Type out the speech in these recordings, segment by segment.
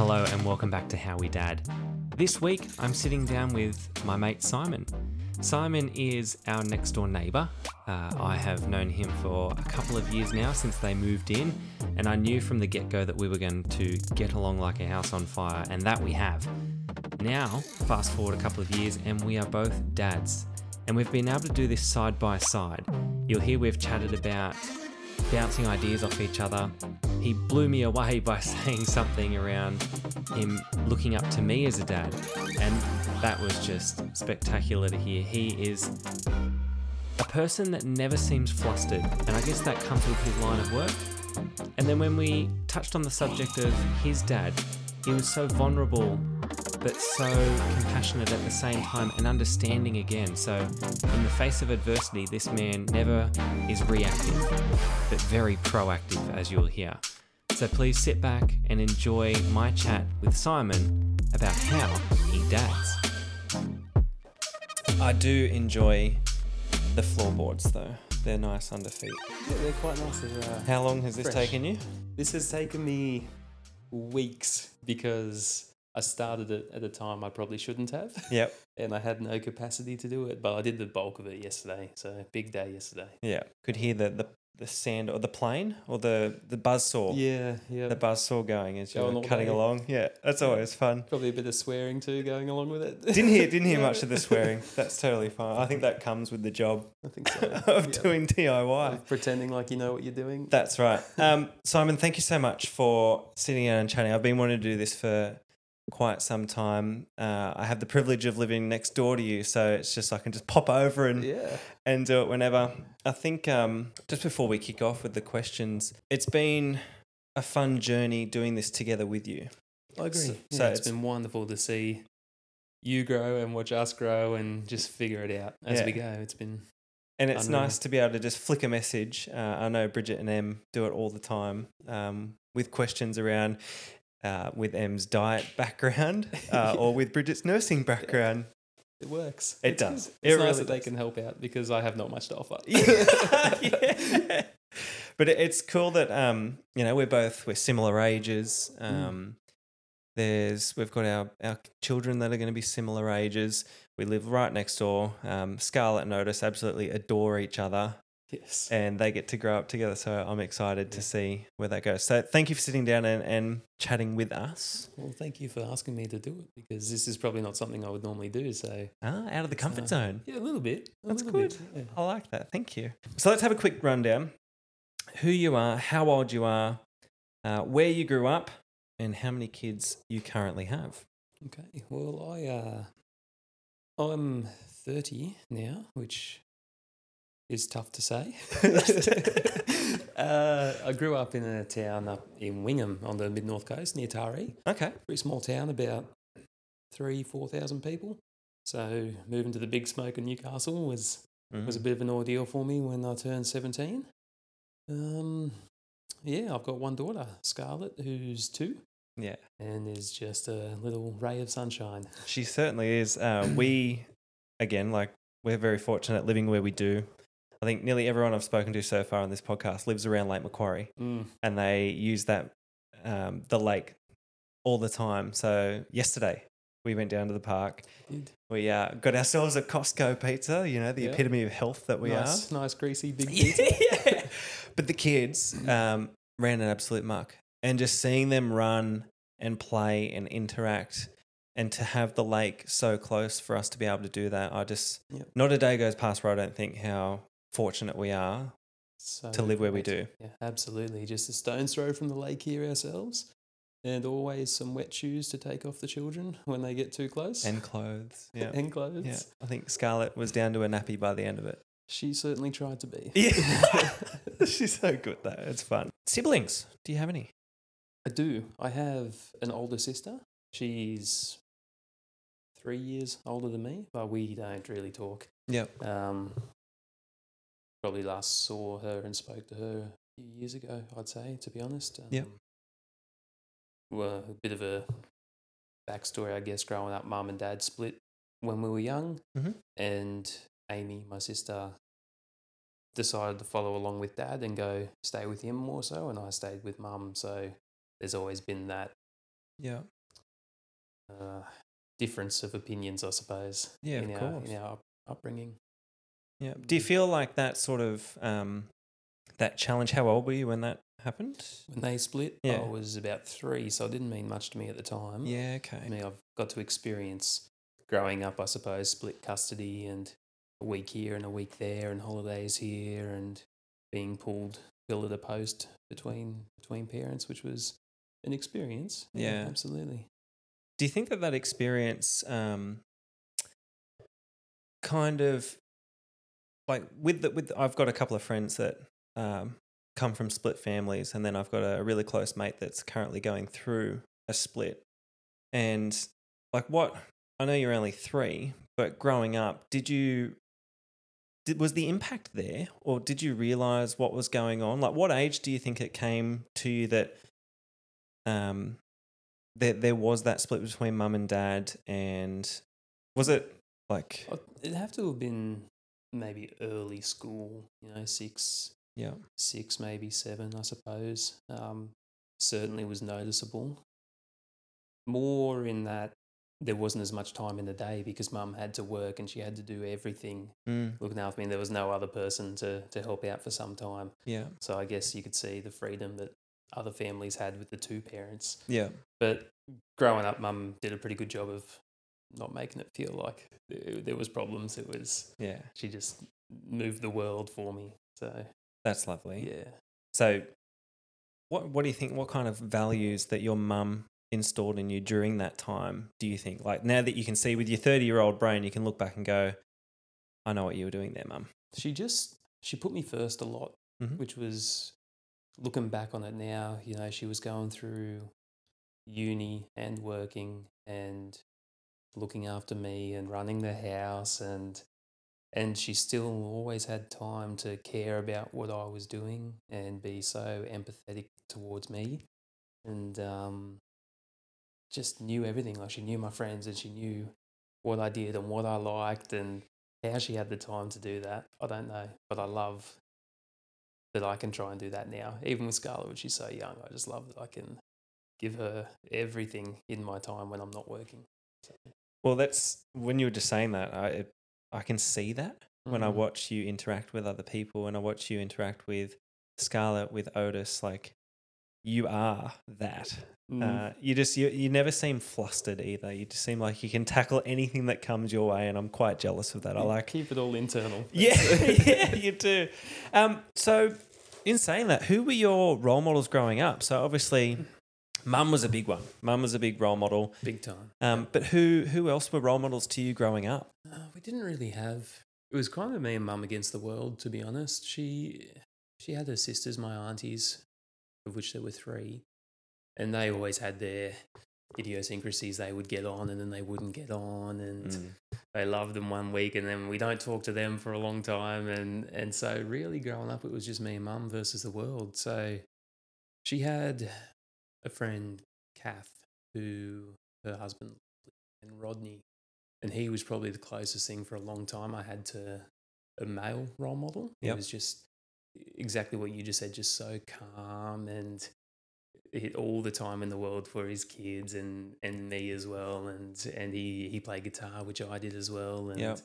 Hello and welcome back to How We Dad. This week I'm sitting down with my mate Simon. Simon is our next door neighbour. Uh, I have known him for a couple of years now since they moved in, and I knew from the get go that we were going to get along like a house on fire, and that we have. Now, fast forward a couple of years, and we are both dads, and we've been able to do this side by side. You'll hear we've chatted about bouncing ideas off each other. He blew me away by saying something around him looking up to me as a dad, and that was just spectacular to hear. He is a person that never seems flustered, and I guess that comes with his line of work. And then when we touched on the subject of his dad, he was so vulnerable but so compassionate at the same time and understanding again. So, in the face of adversity, this man never is reactive, but very proactive, as you'll hear. So, please sit back and enjoy my chat with Simon about how he dads. I do enjoy the floorboards though. They're nice under feet. Yeah, they're quite nice. They're, uh, How long has this Fresh. taken you? this has taken me weeks because I started it at a time I probably shouldn't have. Yep. And I had no capacity to do it, but I did the bulk of it yesterday. So big day yesterday. Yeah. Could hear the, the, the sand or the plane or the, the buzz saw. Yeah, yeah. The buzz saw going as you're all cutting along. Yeah. That's always fun. Probably a bit of swearing too going along with it. Didn't hear didn't hear much of the swearing. That's totally fine. I think that comes with the job I think so. of Yeah. doing DIY. Of pretending like you know what you're doing. That's right. Um, Simon, thank you so much for sitting down and chatting. I've been wanting to do this for quite some time. Uh, I have the privilege of living next door to you, so it's just I can just pop over and yeah. and do it whenever. I think um, just before we kick off with the questions, it's been a fun journey doing this together with you. I agree. So- yeah, so it's it's- been wonderful to see you grow and watch us grow and just figure it out as Yeah. we go. It's been And it's Unreal. nice to be able to just flick a message. Uh, I know Bridget and Em do it all the time um, with questions around uh, with Em's diet background uh, or with Bridget's nursing background. It works. It It's does. good. It It's nice really that they can help out because I have not much to offer. yeah. But it's cool that um, you know we're both we're similar ages. Um, There's we've got our our children that are going to be similar ages. We live right next door. Um, Scarlett and Otis absolutely adore each other. Yes. and they get to grow up together. So I'm excited Yeah. to see where that goes. So thank you for sitting down and, and chatting with us. Well, thank you for asking me to do it because this is probably not something I would normally do. So Ah, out of the comfort uh, zone. Yeah, a little bit. A That's little good. Bit, yeah. I like that. Thank you. So let's have a quick rundown. Who you are, how old you are, uh, where you grew up, and how many kids you currently have. Okay. Well, I uh, I'm 30 now, which is tough to say. uh, I grew up in a town up in Wingham on the mid north coast near Taree. Okay. Pretty small town, about three, four thousand people. So moving to the big smoke in Newcastle was was a bit of an ordeal for me when I turned 17. Um, yeah, I've got one daughter, Scarlett, who's two Yeah, and is just a little ray of sunshine. she certainly is. Uh, we, again, like we're very fortunate living where we do. I think nearly everyone I've spoken to so far on this podcast lives around Lake Macquarie. Mm. and they use that um, the lake all the time. So yesterday we went down to the park. We uh, got ourselves a Costco pizza. You know the Yeah. epitome of health that we nice, nice, greasy, big pizza. yeah. But the kids um, ran an absolute muck, and just seeing them run and play and interact. And to have the lake so close for us to be able to do that, I just Yep. not a day goes past where I don't think how fortunate we are So to live where we do. Yeah, absolutely. Just a stone's throw from the lake here ourselves. And always some wet shoes to take off the children when they get too close. And clothes, yeah. and clothes. Yeah, I think Scarlett was down to a nappy by the end of it. She certainly tried to be. Yeah, she's so good though. It's fun. Siblings? Do you have any? I do. I have an older sister. She's three years older than me, but we don't really talk. Yep. Um, probably last saw her and spoke to her a few years ago, I'd say, to be honest. Um, Yep. Well, a bit of a backstory, I guess, growing up, mum and dad split when we were young. Mhm. And Amy, my sister, decided to follow along with dad and go stay with him more so. And I stayed with mum. So there's always been that Yeah. uh, difference of opinions, I suppose. Yeah, in of our, course. In our upbringing. Yeah. Do you feel like that sort of um, that challenge? How old were you when that happened? When they split, Yeah. I was about three, so it didn't mean much to me at the time. Yeah. Okay. I mean, I've got to experience growing up, I suppose, split custody and a week here and a week there, and holidays here, and being pulled pillar to post between between parents, which was an experience. Yeah. absolutely. Do you think that that experience um, kind of like with the, with I've got a couple of friends that um, come from split families, and then I've got a really close mate that's currently going through a split. And like, what I know you're only three, but growing up, did you did, was the impact there, or did you realize what was going on? Like, what age do you think it came to you that um, there there was that split between mum and dad, and was it like It'd have to have been maybe early school, you know, six, yeah, six, maybe seven, I suppose. Um, certainly was noticeable. More in that there wasn't as much time in the day because mum had to work and she had to do everything mm, looking after me. And There was no other person to, to help out for some time. yeah, So I guess you could see the freedom that other families had with the two parents. yeah, But growing up, mum did a pretty good job of not making it feel like there there was problems. It was yeah? she just moved the world for me. So That's lovely. yeah, So, what what do you think? What kind of values that your mum installed in you during that time? Do you think like now that you can see with your thirty year old brain, you can look back and go, "I know what you were doing there, mum." she just she put me first a lot, Mhm. which was looking back on it now. You know, she was going through uni and working and looking after me and running the house and and she still always had time to care about what I was doing and be so empathetic towards me and um, just knew everything. Like she knew my friends and she knew what I did and what I liked and how she had the time to do that. I don't know, but I love that I can try and do that now. Even with Scarlett, when she's so young, I just love that I can give her everything in my time when I'm not working. So, Well, that's when you were just saying that. I it, I can see that when I mhm. watch you interact with other people and I watch you interact with Scarlett, with Otis. Like you are that. Mm. Uh, you just you, you never seem flustered either. You just seem like you can tackle anything that comes your way, and I'm quite jealous of that. I like keep it all internal. Yeah, yeah, you do. Um, so, in saying that, who were your role models growing up? So, obviously, mum was a big one. Mum was a big role model. big time. Um, but who who else were role models to you growing up? Uh, we didn't really have. It was kind of me and mum against the world, to be honest. She she had her sisters, my aunties, of which there were three, and they always had their idiosyncrasies. They would get on, and then they wouldn't get on, and Mm. they loved them one week, and then we don't talk to them for a long time, and and so really growing up, it was just me and mum versus the world. So she had a friend, Kath, who her husband and Rodney, and he was probably the closest thing for a long time I had to a male role model. He Yep. was just exactly what you just said, just so calm and he, all the time in the world for his kids and and me as well. And and he he played guitar, which I did as well, and, Yep.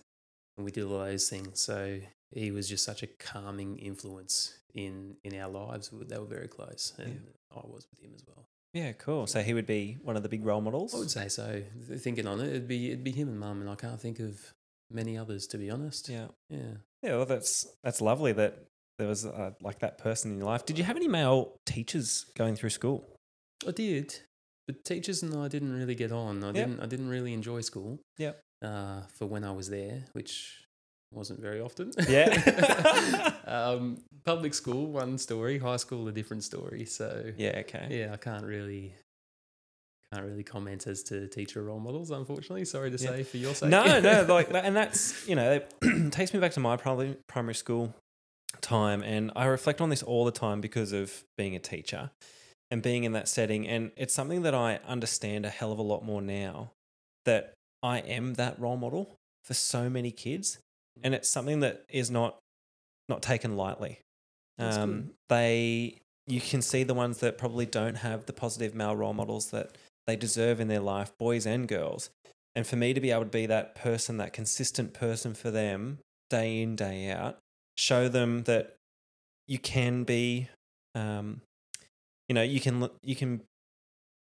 And we did all those things. So he was just such a calming influence in in our lives. They were very close, and I was with him as well. Yeah, cool. So he would be one of the big role models. I would say so. Thinking on it, it'd be it'd be him and mum, and I can't think of many others to be honest. Yeah, yeah. yeah. Well, that's that's lovely that there was uh, like that person in your life. Did you have any male teachers going through school? I did, but teachers and I didn't really get on. I Yep. didn't. I didn't really enjoy school. Yep. Uh, for when I was there, which wasn't very often. Yeah. um, public school, one story. High school, a different story. So Yeah. Okay. yeah, I can't really. Can't really comment as to teacher role models, unfortunately. Sorry to Yeah. say for your sake. No, no, like, and that's you know, it takes me back to my primary primary school time, and I reflect on this all the time because of being a teacher and being in that setting, and it's something that I understand a hell of a lot more now. That I am that role model for so many kids, and it's something that is not not taken lightly. Um, they you can see the ones that probably don't have the positive male role models that they deserve in their life, boys and girls. And for me to be able to be that person, that consistent person for them, day in, day out, show them that you can be, um, you know, you can you can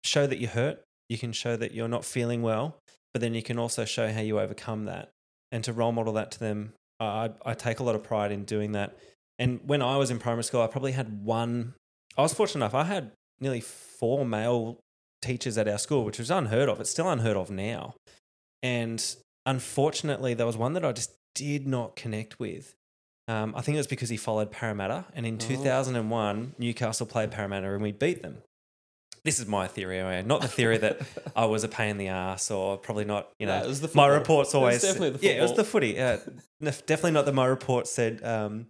show that you're hurt, you can show that you're not feeling well, but then you can also show how you overcome that, and to role model that to them. I I take a lot of pride in doing that. And when I was in primary school, I probably had one. I was fortunate enough. I had nearly four male teachers at our school, which was unheard of. It's still unheard of now. And unfortunately, there was one that I just did not connect with. Um, I think it was because he followed Parramatta. And in Oh. 2001, Newcastle played Parramatta and we beat them. This is my theory, anyway. Not the theory that I was a pain in the ass or probably not, you know. No, it was the my reports always. definitely the Yeah, it was the footy. Uh, definitely not that my report said um,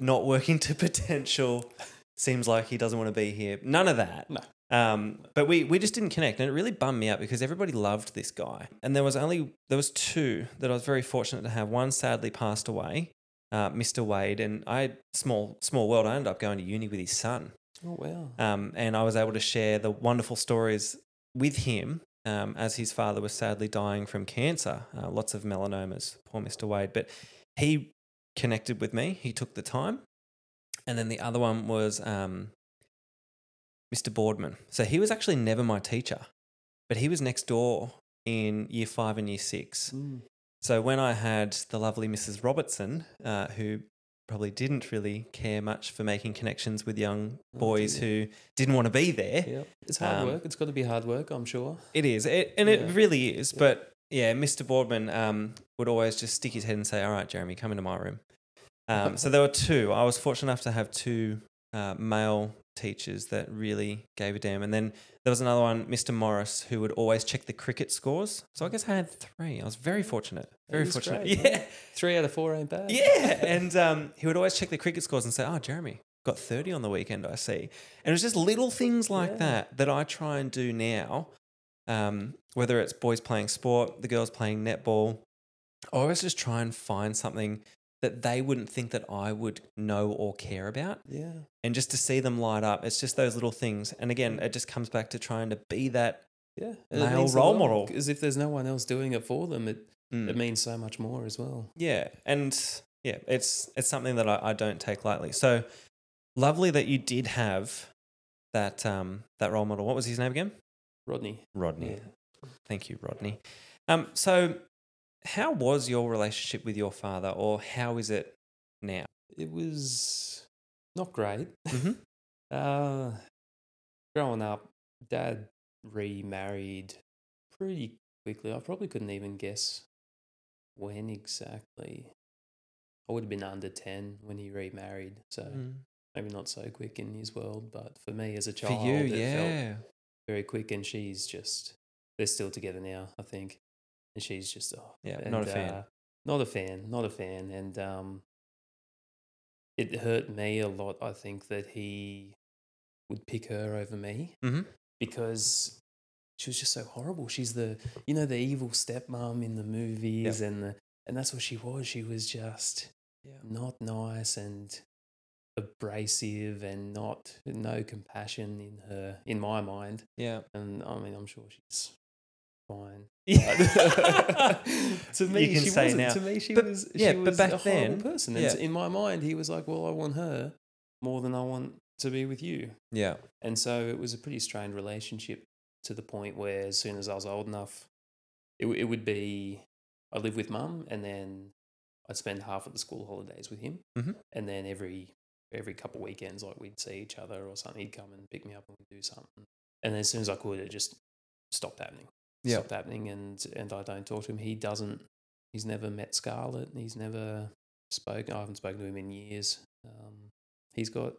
not working to potential. Seems like he doesn't want to be here. None of that. No. Um, but we we just didn't connect, and it really bummed me out because everybody loved this guy, and there was only there was two that I was very fortunate to have. One sadly passed away, uh, Mr. Wade, and I small small world. I ended up going to uni with his son, Oh wow. um, and I was able to share the wonderful stories with him um, as his father was sadly dying from cancer, uh, lots of melanomas. Poor Mr. Wade, but he connected with me. He took the time, and then the other one was um, Mr. Boardman. So he was actually never my teacher, but he was next door in year five and year six. Mm. So when I had the lovely Mrs. Robertson, uh, who probably didn't really care much for making connections with young Oh, boys who didn't want to be there, Yeah, it's hard Um, work. It's got to be hard work, I'm sure. it is, it, and Yeah. it really is. Yeah. But yeah, Mr. Boardman um, would always just stick his head and say, "All right, Jeremy, come into my room." Um, so there were two. I was fortunate enough to have two uh, male teachers that really gave a damn, and then there was another one, Mr. Morris, who would always check the cricket scores. So I guess I had three. I was very fortunate. Very fortunate. great, yeah. Three out of four ain't bad. Yeah, and um, he would always check the cricket scores and say, "Oh, Jeremy got thirty on the weekend. I see." And it was just little things like Yeah. that that I try and do now. Um, whether it's boys playing sport, the girls playing netball, I always just try and find something that they wouldn't think that I would know or care about, Yeah. and just to see them light up. It's just those little things. And again, it just comes back to trying to be that. Yeah. Male role model. Because if there's no one else doing it for them, it, Mm. it means so much more as well. Yeah, and yeah, it's it's something that I, I don't take lightly. So lovely that you did have that um that role model. What was his name again? Rodney. Rodney. Yeah. Thank you, Rodney. Um, so how was your relationship with your father, or how is it now? It was not great. Mhm. Uh, growing up, dad remarried pretty quickly. I probably couldn't even guess when exactly. I would have been under 10 when he remarried. So Mm. maybe not so quick in his world. But for me as a child, For you, it felt yeah. very quick. And she's just, they're still together now, I think. And she's just, oh, Yeah, and, not a fan. uh, not a fan, not a fan. And um, it hurt me a lot, I think, that he would pick her over me Mm-hmm. because she was just so horrible. She's the, you know, the evil stepmom in the movies, and the, and that's what she was. She was just Yeah. not nice and abrasive and not no compassion in her in my mind. Yeah. And I mean, I'm sure she's fine. Yeah. to me, she wasn't. now. To me, she But- was. yeah, she but back a then- person. And yeah. in my mind, he was like, "Well, I want her more than I want to be with you." yeah. And so it was a pretty strained relationship to the point where, as soon as I was old enough, it, it would be I live with mum, and then I'd spend half of the school holidays with him, Mhm. and then every every couple weekends, like we'd see each other or something. He'd come and pick me up and we'd do something. And then as soon as I could, it just stopped happening. Yeah. Stopped happening, and and I don't talk to him. He doesn't. He's never met Scarlett. He's never spoken. I haven't spoken to him in years. Um, he's got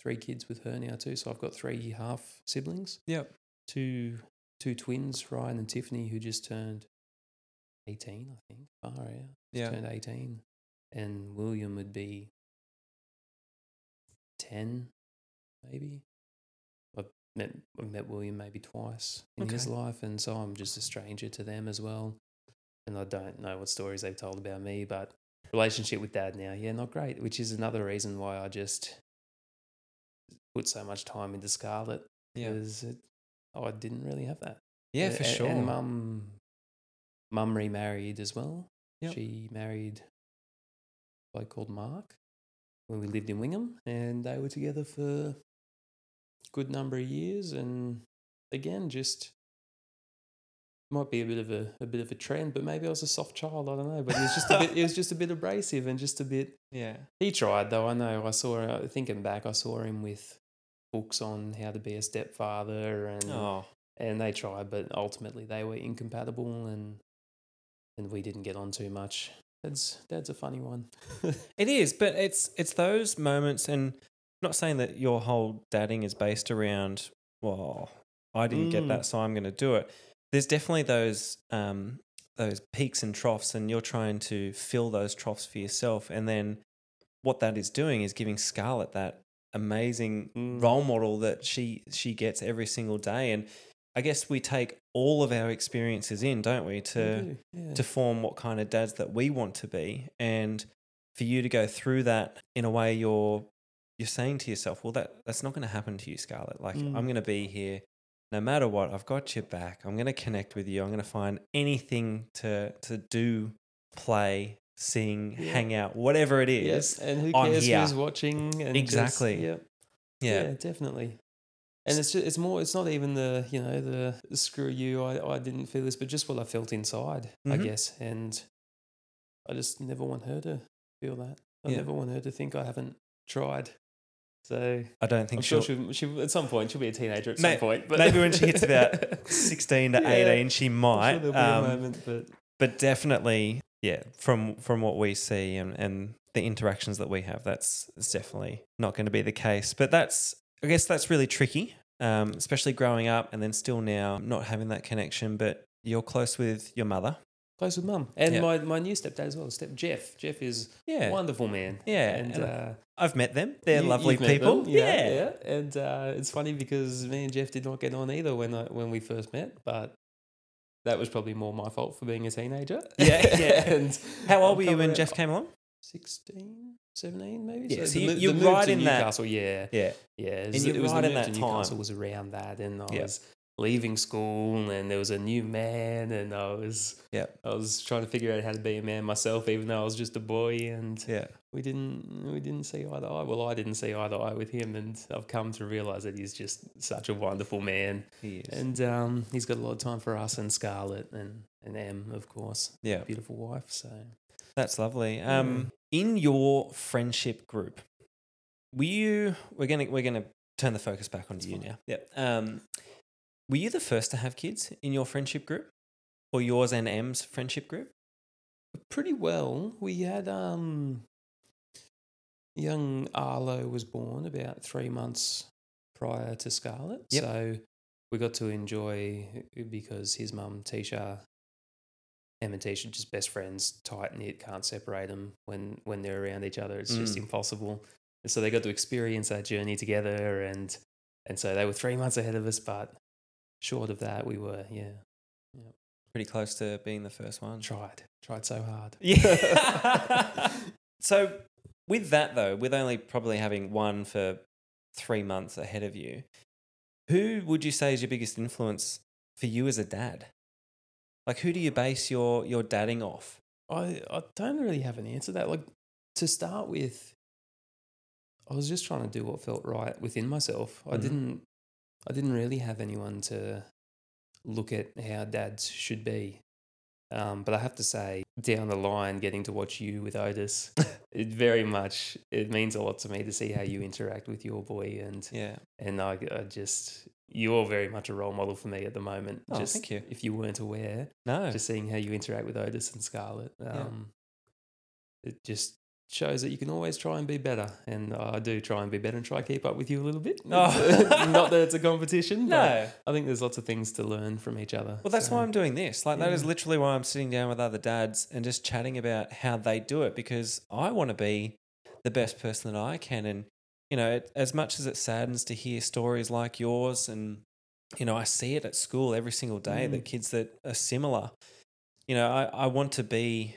three kids with her now too. So I've got three half siblings. Yep. Two two twins, Ryan and Tiffany, who just turned eighteen, I think. Far out. Yeah. Turned eighteen. And William would be ten, maybe. Met met William maybe twice in his life, and so I'm just a stranger to them as well. And I don't know what stories they've told about me, but relationship with dad now, yeah, not great. Which is another reason why I just put so much time into Scarlett. Yeah. because it, oh, I didn't really have that. Yeah, for sure. And mum, mum remarried as well. Yep. She married a bloke called Mark when we lived in Wingham, and they were together for good number of years. And again, just might be a bit of a, a bit of a trend, but maybe I was a soft child. I don't know, but it was just a bit. He was just a bit abrasive and just a bit. yeah. He tried though. I know. I saw. uh, Thinking back, I saw him with books on how to be a stepfather and Oh, and they tried, but ultimately they were incompatible, and and we didn't get on too much. Dad's Dad's a funny one. it is, but it's it's those moments, and not saying that your whole dadding is based around. Well, I didn't get Mm. that, so I'm going to do it. There's definitely those um, those peaks and troughs, and you're trying to fill those troughs for yourself, and then what that is doing is giving Scarlett that amazing Mm. role model that she she gets every single day, and I guess we take all of our experiences in, don't we, We to do, yeah. to form what kind of dads that we want to be and for you to go through that in a way you're you're saying to yourself well that that's not going to happen to you scarlett like Mm. i'm going to be here no matter what i've got your back i'm going to connect with you i'm going to find anything to to do play sing Yeah. hang out whatever it is. Yes, and who cares who's watching? And just- Exactly. yeah, yeah, yeah, definitely. And it's just, it's more. It's not even the you know the, screw you. I I didn't feel this, but just what I felt inside, I Mhm. guess. And I just never want her to feel that. I Yeah. never want her to think I haven't tried. So i don't think I'm she'll sure she, she at some point she'll be a teenager at May- some point. But maybe when she hits about 16 to Yeah, 18 she might sure um, moment, but but definitely yeah from from what we see and and the interactions that we have that's, that's definitely not going to be the case. But that's i guess that's really tricky um, especially growing up and then still now not having that connection. But you're close with your mother close with mum and Yeah. my, my new stepdad as well, step Jeff. Jeff is yeah a wonderful man. Yeah, and and uh, i've met them they're you- lovely people them, yeah, yeah. And uh, it's funny because me and Jeff did not get on either when I, when we first met, but that was probably more my fault for being a teenager. Yeah, yeah. and how old were you when jeff came along 16, 17 maybe. Yeah, so the you- mo- you're the right to in that- Newcastle, yeah. yeah Yeah, it And was, you're it was right the in that to Newcastle was around that, and I Yeah. was leaving school, and there was a new man, and I was yeah I was trying to figure out how to be a man myself, even though I was just a boy, and yeah we didn't we didn't see eye to eye. Well, I didn't see eye to eye with him, and I've come to realize that he's just such a wonderful man, he is and um, he's got a lot of time for us and Scarlett and and Em, of course, yeah beautiful wife. So That's lovely. Um, in your friendship group, were you? We're gonna we're gonna turn the focus back onto you now. Yeah. Um, were you the first to have kids in your friendship group, or yours and Em's friendship group? pretty well. We had um, young Arlo was born about three months prior to Scarlett, Yep. so we got to enjoy because his mum Tisha, Em and Tisha just best friends, tight knit, can't separate them when when they're around each other. It's just Mm. impossible. And so they got to experience that journey together, and and so they were three months ahead of us, but short of that, we were yeah Pretty close to being the first one. tried tried so hard. Yeah. so with that though, with only probably having one for three months ahead of you, who would you say is your biggest influence for you as a dad? Like who do you base your your dadding off? I, I don't really have an answer to that. Like to start with, I was just trying to do what felt right within myself. I Mhm. didn't I didn't really have anyone to look at how dads should be. Um, but I have to say, down the line, getting to watch you with Otis, it very much it means a lot to me to see how you interact with your boy, and Yeah. and I, I just you're very much a role model for me at the moment. Oh, just thank you. If you weren't aware, No. just seeing how you interact with Otis and Scarlett. Yeah. Um, It just shows that you can always try and be better. And I do try and be better and try to keep up with you a little bit. Oh. Not that it's a competition, but no. I think there's lots of things to learn from each other. Well, that's So, why I'm doing this. Like, that is literally why I'm sitting down with other dads and just chatting about how they do it because I want to be the best person that I can. And, you know, it, as much as it saddens to hear stories like yours, and, you know, I see it at school every single day that Mm. kids that are similar, you know, I, I want to be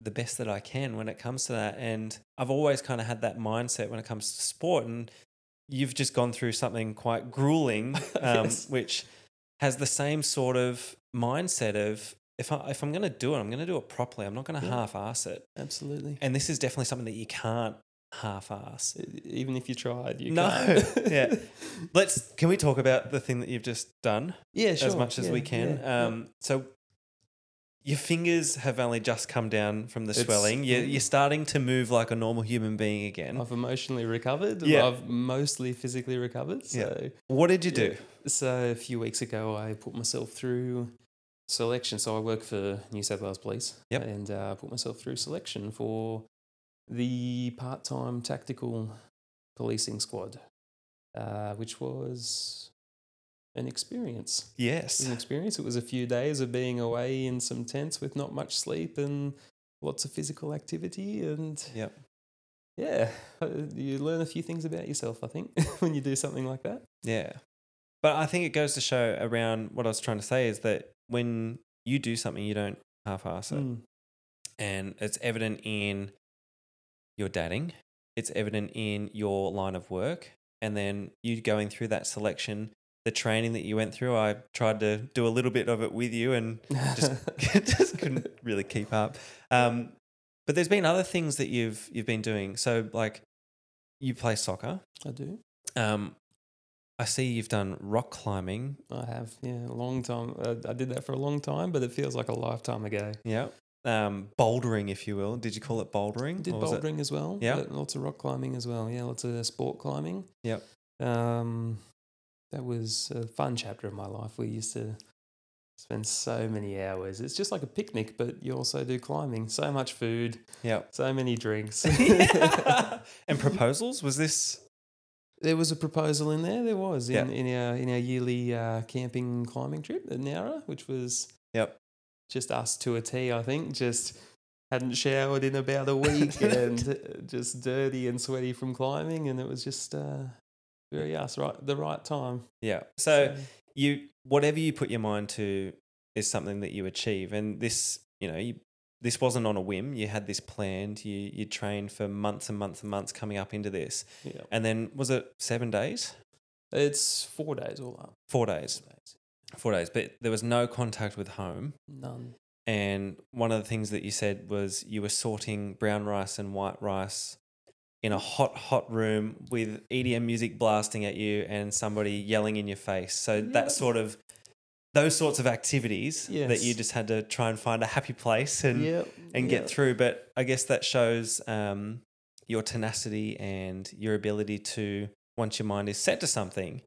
the best that I can when it comes to that. And I've always kind of had that mindset when it comes to sport. And you've just gone through something quite grueling, um, Yes. which has the same sort of mindset of if I if I'm going to do it, I'm going to do it properly. I'm not going to Yeah. half-ass it. Absolutely. And this is definitely something that you can't half-ass. E- Even if you tried, you No, can't. yeah. Let's can we talk about the thing that you've just done yeah, sure. as much as we can? yeah, Um, so your fingers have only just come down from the It's- swelling. You're, you're starting to move like a normal human being again. I've emotionally recovered. Yeah. I've mostly physically recovered. So, What did you do? yeah. so a few weeks ago, I put myself through selection. So I work for New South Wales Police. Yep. And uh, put myself through selection for the part-time tactical policing squad, uh, which was an experience. Yes. an experience. It was a few days of being away in some tents with not much sleep and lots of physical activity and Yep. yeah, uh, you learn a few things about yourself, I think, when you do something like that. Yeah. But I think it goes to show around what I was trying to say is that when you do something, you don't half ass it. Mm. And it's evident in your dadding, it's evident in your line of work. And then you going through that selection, the training that you went through, I tried to do a little bit of it with you and just, just couldn't really keep up. Um, but there's been other things that you've you've been doing. So like you play soccer. I do. Um, I see you've done rock climbing. I have, yeah, a long time. Uh, I did that for a long time, but it feels like a lifetime ago. Yeah. Um, bouldering, if you will. Did you call it bouldering? Did bouldering as well. Yeah. Lots of rock climbing as well. Yeah, lots of sport climbing. Yep. Um, that was a fun chapter of my life. We used to spend so many hours. It's just like a picnic, but you also do climbing. So much food, Yeah. so many drinks. and proposals? Was this? There was a proposal in there. There was in, Yeah. in our in our yearly uh, camping climbing trip at Nowra, which was Yep. just us to a T. I think just hadn't showered in about a week and uh, just dirty and sweaty from climbing, and it was just uh, very us right the right time. Yeah. So you, whatever you put your mind to, is something that you achieve. And this, you know, you, this wasn't on a whim. You had this planned. You you trained for months and months and months coming up into this. yeah, And then was it seven days? it's four days all up. Four days. Four days. Four days. But there was no contact with home. None. And one of the things that you said was you were sorting brown rice and white rice in a hot, hot room with EDM music blasting at you and somebody yelling in your face. So Yeah. that sort of those sorts of activities that you just had to try and find a happy place and Yep. and get through. But I guess that shows um, your tenacity and your ability to once your mind is set to something,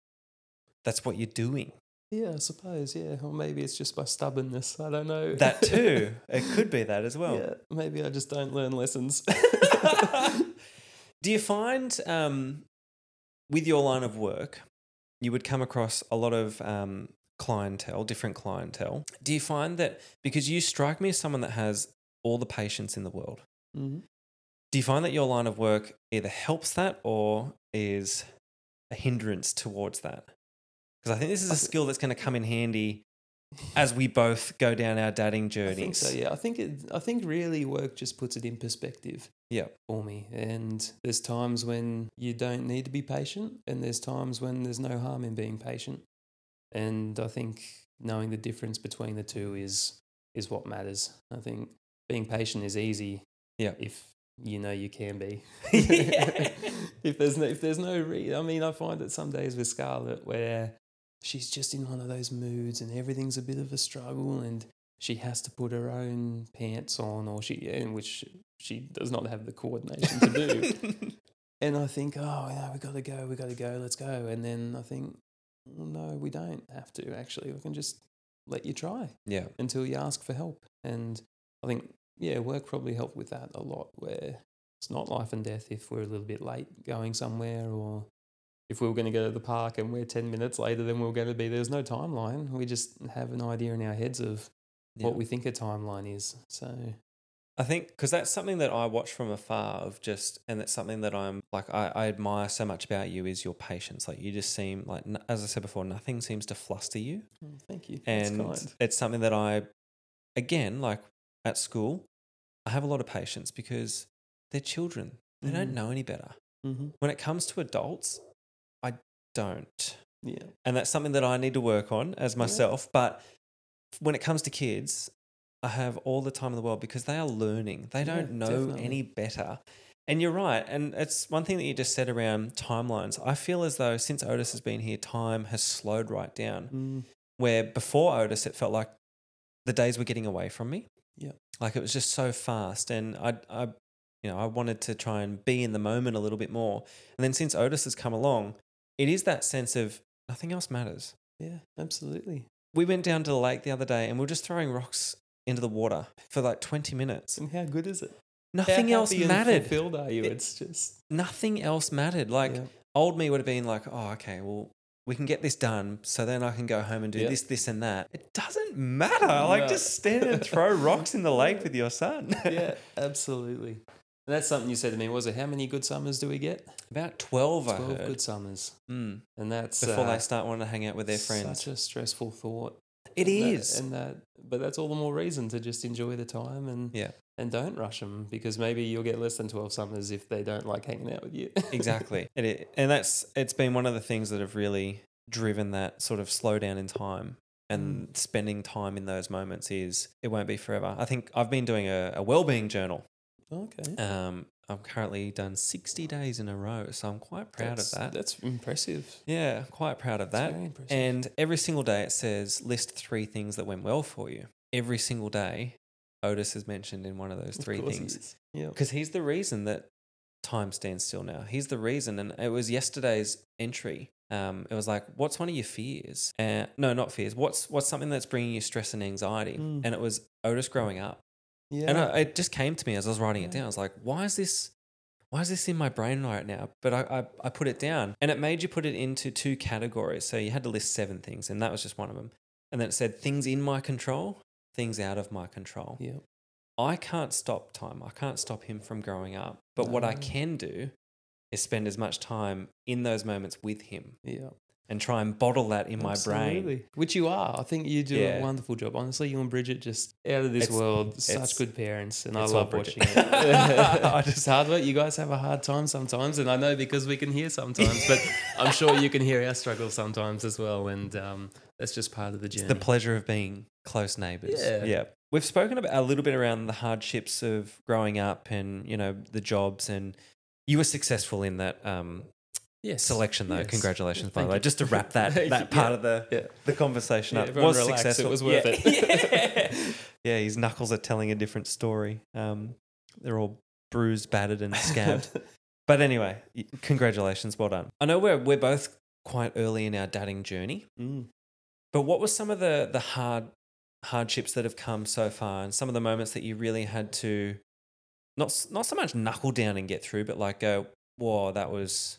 that's what you're doing. Yeah, I suppose. Yeah, or maybe it's just my stubbornness. I don't know. That too. it could be that as well. Yeah, maybe I just don't learn lessons. Do you find um, with your line of work, you would come across a lot of um, clientele, different clientele? Do you find that because you strike me as someone that has all the patience in the world, hmm do you find that your line of work either helps that or is a hindrance towards that? Because I think this is a skill that's going to come in handy as we both go down our dadding I journeys. think so. Yeah, I think it. I think really work just puts it in perspective. Yeah. For me, and there's times when you don't need to be patient, and there's times when there's no harm in being patient. And I think knowing the difference between the two is is what matters. I think being patient is easy. Yeah. If you know you can be. If there's no, if there's no re- I mean, I find that some days with Scarlett where she's just in one of those moods and everything's a bit of a struggle and she has to put her own pants on or she in which she does not have the coordination to do. and I think, oh, yeah, we got to go, we got to go, let's go. And then I think, well, no, we don't have to actually. We can just let you try yeah. until you ask for help. And I think, yeah, work probably helped with that a lot where it's not life and death if we're a little bit late going somewhere or if we were going to go to the park and we're 10 minutes later than we are going to be. There's no timeline. We just have an idea in our heads of Yeah. what we think a timeline is. So, I think because that's something that I watch from afar of just, and that's something that I'm like, I, I admire so much about you is your patience. Like, you just seem like, as I said before, nothing seems to fluster you. mm, thank you. And it's something that I, again, like at school, I have a lot of patience because they're children. They don't Mhm. know any better. Mm-hmm. When it comes to adults, I don't. Yeah. and that's something that I need to work on as myself. But when it comes to kids, I have all the time in the world because they are learning. They don't know definitely. any better. And you're right. And it's one thing that you just said around timelines. I feel as though since Otis has been here, time has slowed right down. Mm. Where before Otis, it felt like the days were getting away from me. Yeah. Like it was just so fast. And I, I, you know, I wanted to try and be in the moment a little bit more. And then since Otis has come along, it is that sense of nothing else matters. Yeah, absolutely. We went down to the lake the other day and we were just throwing rocks into the water for like 20 minutes. And how good is it? Nothing how else mattered. fulfilled are you? It- It's just Nothing else mattered. Like yeah. old me would have been like, oh, okay, well, we can get this done. So then I can go home and do this, this, and that. It doesn't matter. Like just stand and throw rocks in the lake with your son. yeah, absolutely. And that's something you said to me. Was it how many good summers do we get? About 12, I Twelve heard. good summers, Mm. and that's Before uh, they start wanting to hang out with their friends. Such a stressful thought. It And that- is. and that, but that's all the more reason to just enjoy the time and Yeah. and don't rush them because maybe you'll get less than twelve summers if they don't like hanging out with you. exactly. and It, and that's it's been one of the things that have really driven that sort of slowdown in time and Mm. spending time in those moments is it won't be forever. I think I've been doing a, a well-being journal. Okay. Um, I've currently done 60 days in a row, so I'm quite proud that's, of that. That's impressive. yeah, quite proud of That's that. very impressive. And every single day it says list three things that went well for you. Every single day, Otis is mentioned in one of those three he things. because he's the reason that time stands still now. He's the reason, and it was yesterday's entry. Um, it was like, "What's one of your fears?" Uh, no, not fears. What's what's something that's bringing you stress and anxiety? Mm. And it was Otis growing up, Yeah. and I, it just came to me as I was writing it down. I was like, "Why is this?" Why is this in my brain right now? But I, I, I put it down and it made you put it into two categories. So you had to list seven things, and that was just one of them. And then it said things in my control, things out of my control. yeah. I can't stop time. I can't stop him from growing up. But what I can do is spend as much time in those moments with him Yeah. And try and bottle that in my brain. Which you are. I think you do Yeah. a wonderful job. Honestly, you and Bridget just out of this It's- world. Such good parents, and I love watching it. I just hard work. You guys have a hard time sometimes, and I know because we can hear sometimes, but I'm sure you can hear our struggles sometimes as well, and um, that's just part of the journey. The pleasure of being close neighbors. Yeah. We've spoken about a little bit around the hardships of growing up and, you know, the jobs and you were successful in that um, yes. selection though. Yes. Congratulations, by the way. Just to wrap that that part of the Yeah. the conversation Yeah, up. was relax, it successful. was worth yeah. it. yeah. yeah, his knuckles are telling a different story. Um, they're all bruised, battered, and scabbed. but anyway, congratulations, well done. I know we're we're both quite early in our dadding journey, Mm. but what were some of the the hard hardships that have come so far, and some of the moments that you really had to not not so much knuckle down and get through, but like go, whoa, that was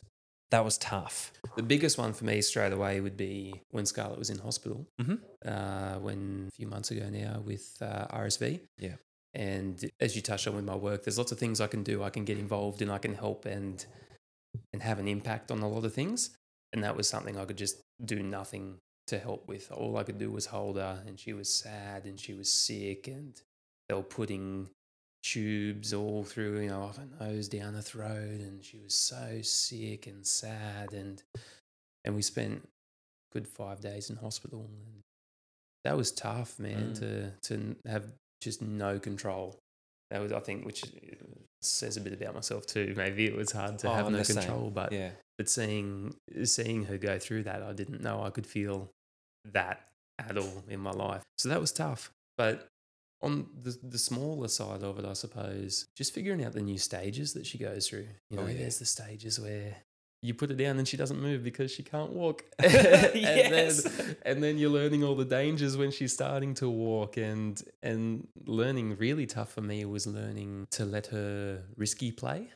that was tough. The biggest one for me straight away would be when Scarlett was in hospital. Mhm. Uh, when a few months ago now with uh, RSV. Yeah. And as you touched on with my work, there's lots of things I can do. I can get involved and I can help and and have an impact on a lot of things. And that was something I could just do nothing to help with. All I could do was hold her, and she was sad and she was sick, and they were putting tubes all through, you know, off her nose, down her throat, and she was so sick and sad, and and we spent good five days in hospital, and that was tough, man, Mm. to to have just no control. That was, I think, which says a bit about myself too. Maybe it was hard to Oh, have I'm no the same. control, but Yeah. but seeing seeing her go through that, I didn't know I could feel that at all in my life. So that was tough. But on the the smaller side of it, I suppose, just figuring out the new stages that she goes through. You oh, know, Oh, yeah. there's the stages where you put her down and she doesn't move because she can't walk. Yes. and, then, and then you're learning all the dangers when she's starting to walk and and learning really tough for me was learning to let her risky play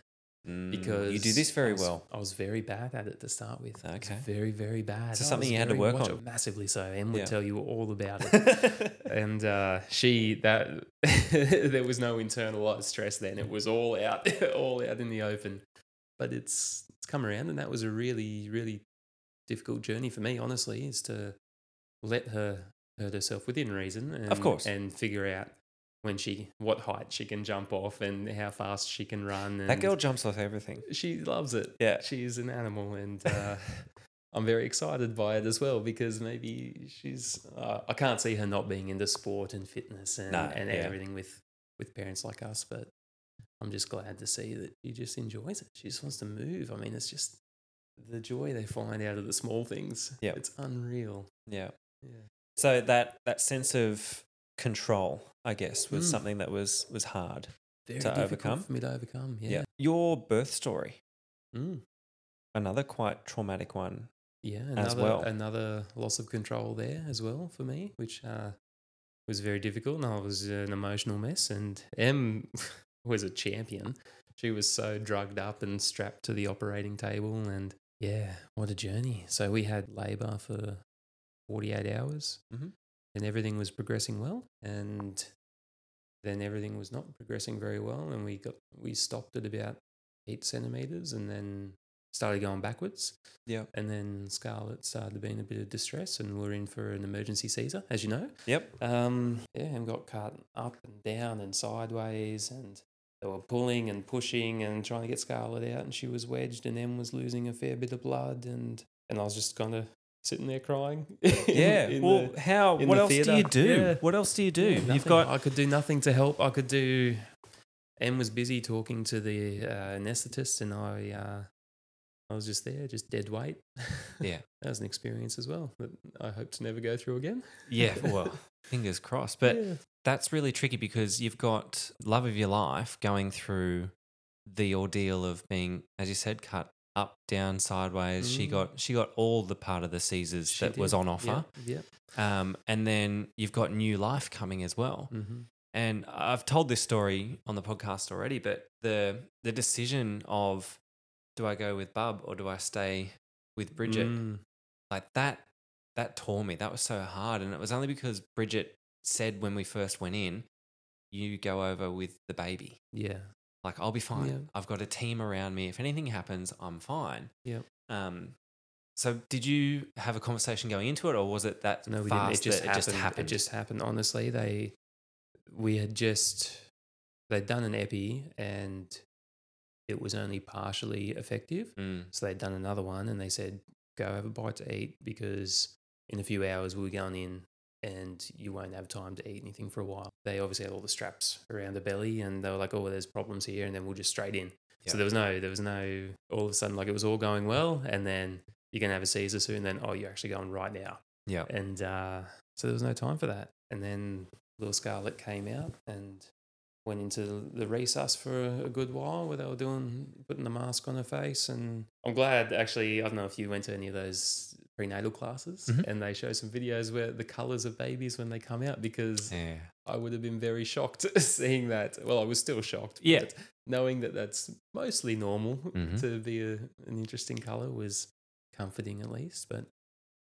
because Mm, you do this very I was- well. I was very bad at it to start with. Okay. very, very bad. So something you had to work on. Massively so. Em would Yeah. tell you all about it. and uh, she that there was no internalized stress then. It was all out, all out in the open. But it's it's come around, and that was a really, really difficult journey for me. Honestly, is to let her hurt herself within reason, and, course. and figure out when she what height she can jump off and how fast she can run. And that girl jumps off everything. she loves it. Yeah. She is an animal. And uh, I'm very excited by it as well because maybe she's. Uh, I can't see her not being into sport and fitness and, No, and yeah. everything with with parents like us. But I'm just glad to see that she just enjoys it. She just wants to move. I mean, it's just the joy they find out of the small things. Yeah, it's unreal. Yeah. Yeah. So that that sense of control, I guess, was Mm. something that was was hard. Very To overcome? for me to overcome. Yeah. Your birth story, Mm. another quite traumatic one. Yeah, another well. another loss of control there as well for me, which uh, was very difficult, and I was an emotional mess. And Em was a champion. She was so drugged up and strapped to the operating table, and yeah, what a journey. So we had labour for forty eight hours, Mhm. and everything was progressing well, and then everything was not progressing very well, and we got we stopped at about eight centimeters, and then started going backwards. Yeah. And then Scarlett started to be in a bit of distress, and we're in for an emergency Caesar, as you know. Yep. Um, yeah, and got cut up and down and sideways, and they were pulling and pushing and trying to get Scarlett out, and she was wedged, and Em was losing a fair bit of blood, and and I was just kind of sitting there crying. in- Yeah. in well, the- how? What the else do you do? Yeah. What else do you do? yeah, You've got I could do nothing to help. I could do. Em was busy talking to the uh, anaesthetist, and I, uh, I was just there, just dead weight. Yeah. that was an experience as well that I hope to never go through again. yeah. Well, fingers crossed. But Yeah. that's really tricky because you've got love of your life going through the ordeal of being, as you said, cut up, down, sideways. She Mm. got she got all the part of the Caesars She that was on offer. Yeah. Um, and then you've got new life coming as well. Mm-hmm. And I've told this story on the podcast already, but the the decision of do I go with Bub or do I stay with Bridget, Mm. like that that tore me. That was so hard. And it was only because Bridget said when we first went in, you go over with the baby. Yeah. Like I'll be fine. Yeah. I've got a team around me. If anything happens, I'm fine. Yep. Um so did you have a conversation going into it or was it that No, we fast didn't. It just, that happened. it just happened? It just happened. Honestly, they we had just they'd done an epi and it was only partially effective. Mm, So they'd done another one and they said, go have a bite to eat because in a few hours we were going in and you won't have time to eat anything for a while. They obviously had all the straps around the belly and they were like, oh, there's problems here. And then we'll just straight in. Yeah. So there was no, there was no, all of a sudden, like it was all going well. And then you're going to have a Caesar soon. Then, oh, you're actually going right now. yeah. And uh, so there was no time for that. And then little Scarlett came out and went into the resus for a, a good while where they were doing putting the mask on her face. And I'm glad actually. I don't know if you went to any of those prenatal classes Mhm. and they show some videos where the colors of babies when they come out because Yeah. I would have been very shocked seeing that. Well, I was still shocked. Yeah. but knowing that that's mostly normal Mhm. to be a, an interesting color was comforting at least. But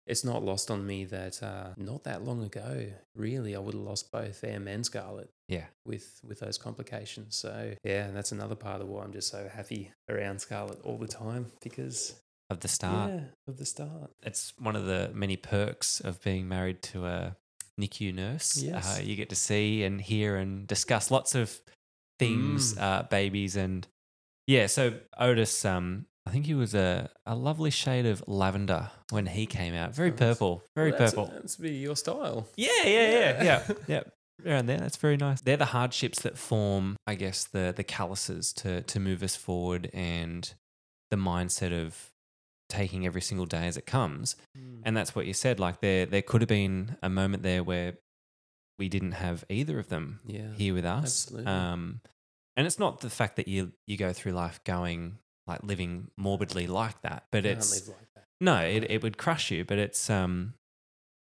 it's not lost on me that uh, not that long ago, really, I would have lost both Em and Scarlett Yeah. with with those complications. So yeah, and that's another part of why I'm just so happy around Scarlett all the time because Of the start. yeah, of the start. It's one of the many perks of being married to a NICU nurse. Yes. Uh, you get to see and hear and discuss lots of things, Mm. uh, babies, and yeah. So Otis, um, I think he was a, a lovely shade of lavender when he came out. Very purple, very Well, that's- purple. That's be your style. Yeah, yeah, yeah, Yeah. yeah, yeah. Around there, that's very nice. They're the hardships that form, I guess, the the calluses to to move us forward and the mindset of taking every single day as it comes. And that's what you said. Like there, there could have been a moment there where we didn't have either of them yeah, here with us. absolutely. Um, and it's not the fact that you you go through life going like living morbidly like that, but it's live like that. no, it it would crush you. But it's um,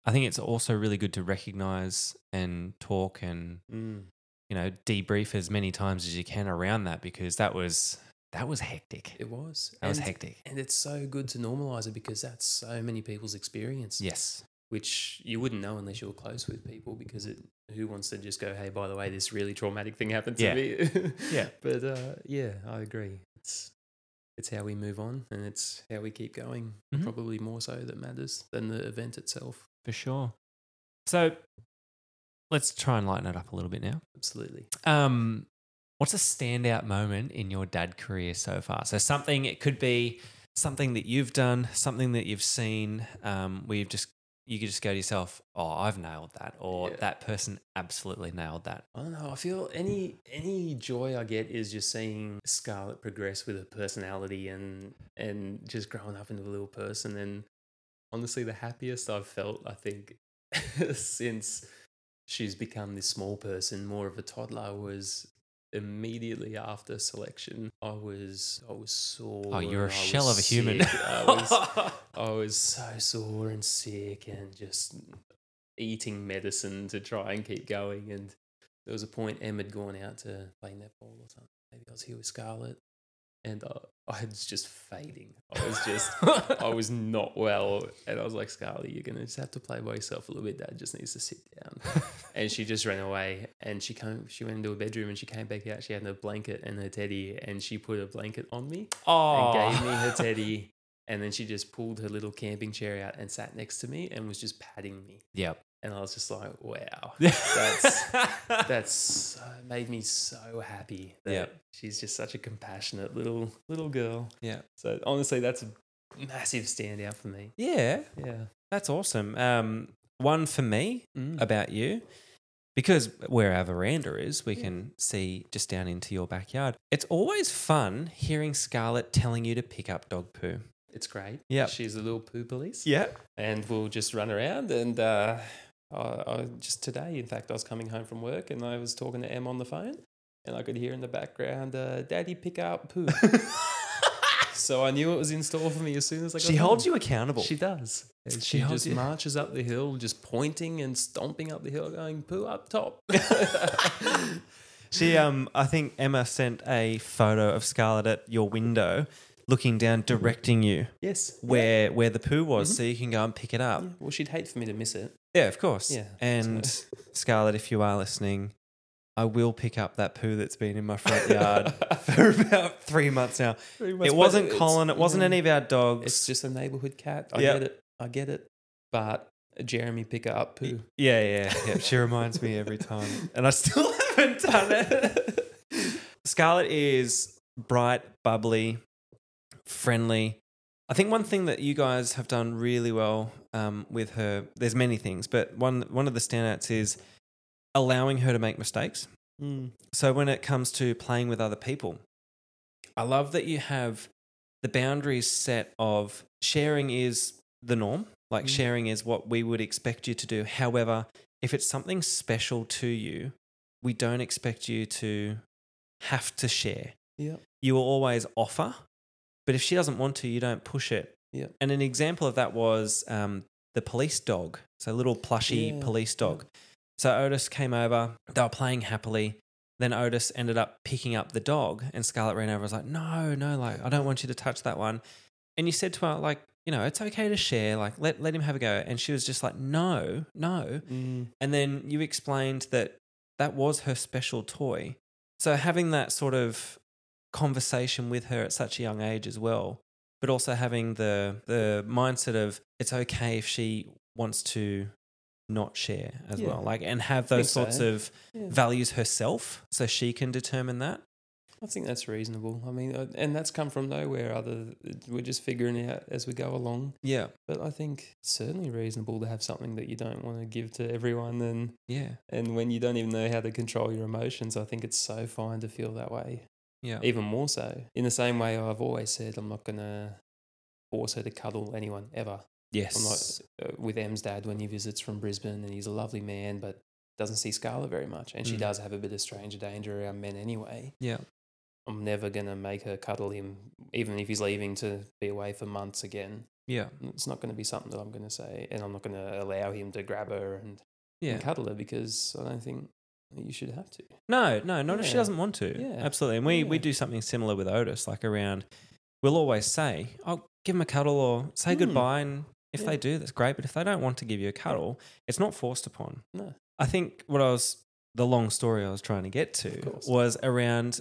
I think it's also really good to recognize and talk and Mm. you know debrief as many times as you can around that because that was that was hectic. It was. That was hectic. And it's so good to normalize it because that's so many people's experience. Yes. Which you wouldn't know unless you were close with people because it who wants to just go, hey, by the way, this really traumatic thing happened to Yeah. me. Yeah. But uh, yeah, I agree. It's it's how we move on and it's how we keep going. Mhm. Probably more so that matters than the event itself. For sure. So let's try and lighten it up a little bit now. Absolutely. Um, what's a standout moment in your dad career so far? So something it could be something that you've done, something that you've seen, um, where you've just you could just go to yourself, "Oh, I've nailed that," or Yeah. "That person absolutely nailed that." I don't know. I feel any any joy I get is just seeing Scarlett progress with her personality and and just growing up into a little person. And honestly, the happiest I've felt, I think, since she's become this small person, more of a toddler, was immediately after selection. I was I was sore. Oh, you're a shell of a human. I was I was so sore and sick and just eating medicine to try and keep going. And there was a point Em had gone out to play netball or something. Maybe I was here with Scarlett. And uh, I was just fading. I was just, I was not well. And I was like, Scarlett, you're going to just have to play by yourself a little bit. Dad just needs to sit down. and she just ran away. And she came, she went into a bedroom and she came back out. She had a blanket and her teddy. And she put a blanket on me oh, and gave me her teddy. And then she just pulled her little camping chair out and sat next to me and was just patting me. Yep. And I was just like, wow, that's that's made me so happy that Yep. she's just such a compassionate little little girl. yeah. So honestly, that's a massive standout for me. Yeah, Yeah. that's awesome. Um, one for me Mm. about you, because where our veranda is, we Yeah. can see just down into your backyard. It's always fun hearing Scarlett telling you to pick up dog poo. It's great. Yeah. She's a little poo police. Yeah. And we'll just run around and uh, I, I just today, in fact, I was coming home from work and I was talking to Em on the phone and I could hear in the background, uh, Daddy, pick up poo. so I knew it was in store for me as soon as I got she holds you accountable. She does. And She she, holds just you- marches up the hill, just pointing and stomping up the hill, going poo up top. She, um, I think Emma sent a photo of Scarlett at your window, looking down, directing you yes. where where the poo was, Mhm. so you can go and pick it up. Well, she'd hate for me to miss it. Yeah, of course. Yeah, And so- Scarlett, if you are listening, I will pick up that poo that's been in my front yard for about three months now. Pretty much, It wasn't Colin. It wasn't mm. any of our dogs. It's just a neighborhood cat. I Yep. get it. I get it. But Jeremy pick up poo. yeah, yeah, yeah. She reminds me every time, and I still haven't done it. Scarlett is bright, bubbly, friendly. I think one thing that you guys have done really well um, with her, there's many things, but one one of the standouts is allowing her to make mistakes. Mm. So when it comes to playing with other people, I love that you have the boundaries set of sharing is the norm. Like Mm. sharing is what we would expect you to do. However, if it's something special to you, we don't expect you to have to share. Yep. You will always offer, but if she doesn't want to, you don't push it. Yep. And an example of that was um, the police dog. So a little plushy Yeah, police dog. So Otis came over, they were playing happily. Then Otis ended up picking up the dog, and Scarlett ran over and was like, No, no, like, I don't want you to touch that one. And you said to her, like, you know, it's okay to share, like, let, let him have a go. And she was just like, No, no. Mm. And then you explained that that was her special toy. So having that sort of conversation with her at such a young age as well, but also having the the mindset of it's okay if she wants to not share as Yeah. well, like and have those sorts so. of Yeah. values herself, so she can determine that. I think that's reasonable. I mean, uh, and that's come from nowhere. Other, we're just figuring it out as we go along. Yeah, But I think it's certainly reasonable to have something that you don't want to give to everyone, and yeah, and when you don't even know how to control your emotions, I think it's so fine to feel that way. Yeah, Even more so. In the same way, I've always said I'm not gonna force her to cuddle anyone ever. yes, I'm not uh, with Em's dad when he visits from Brisbane, and he's a lovely man, but doesn't see Scarlett very much, and she Mm. does have a bit of stranger danger around men anyway. yeah, I'm never gonna make her cuddle him, even if he's leaving to be away for months again. yeah, It's not going to be something that I'm going to say, and I'm not going to allow him to grab her and, yeah. and cuddle her because I don't think you should have to. No, no, not if she doesn't want to. Yeah. Absolutely. And we, we do something similar with Otis, like around, we'll always say, oh, give him a cuddle or say Mm. goodbye. And if Yeah. they do, that's great. But if they don't want to give you a cuddle, it's not forced upon. No. I think what I was, the long story I was trying to get to was around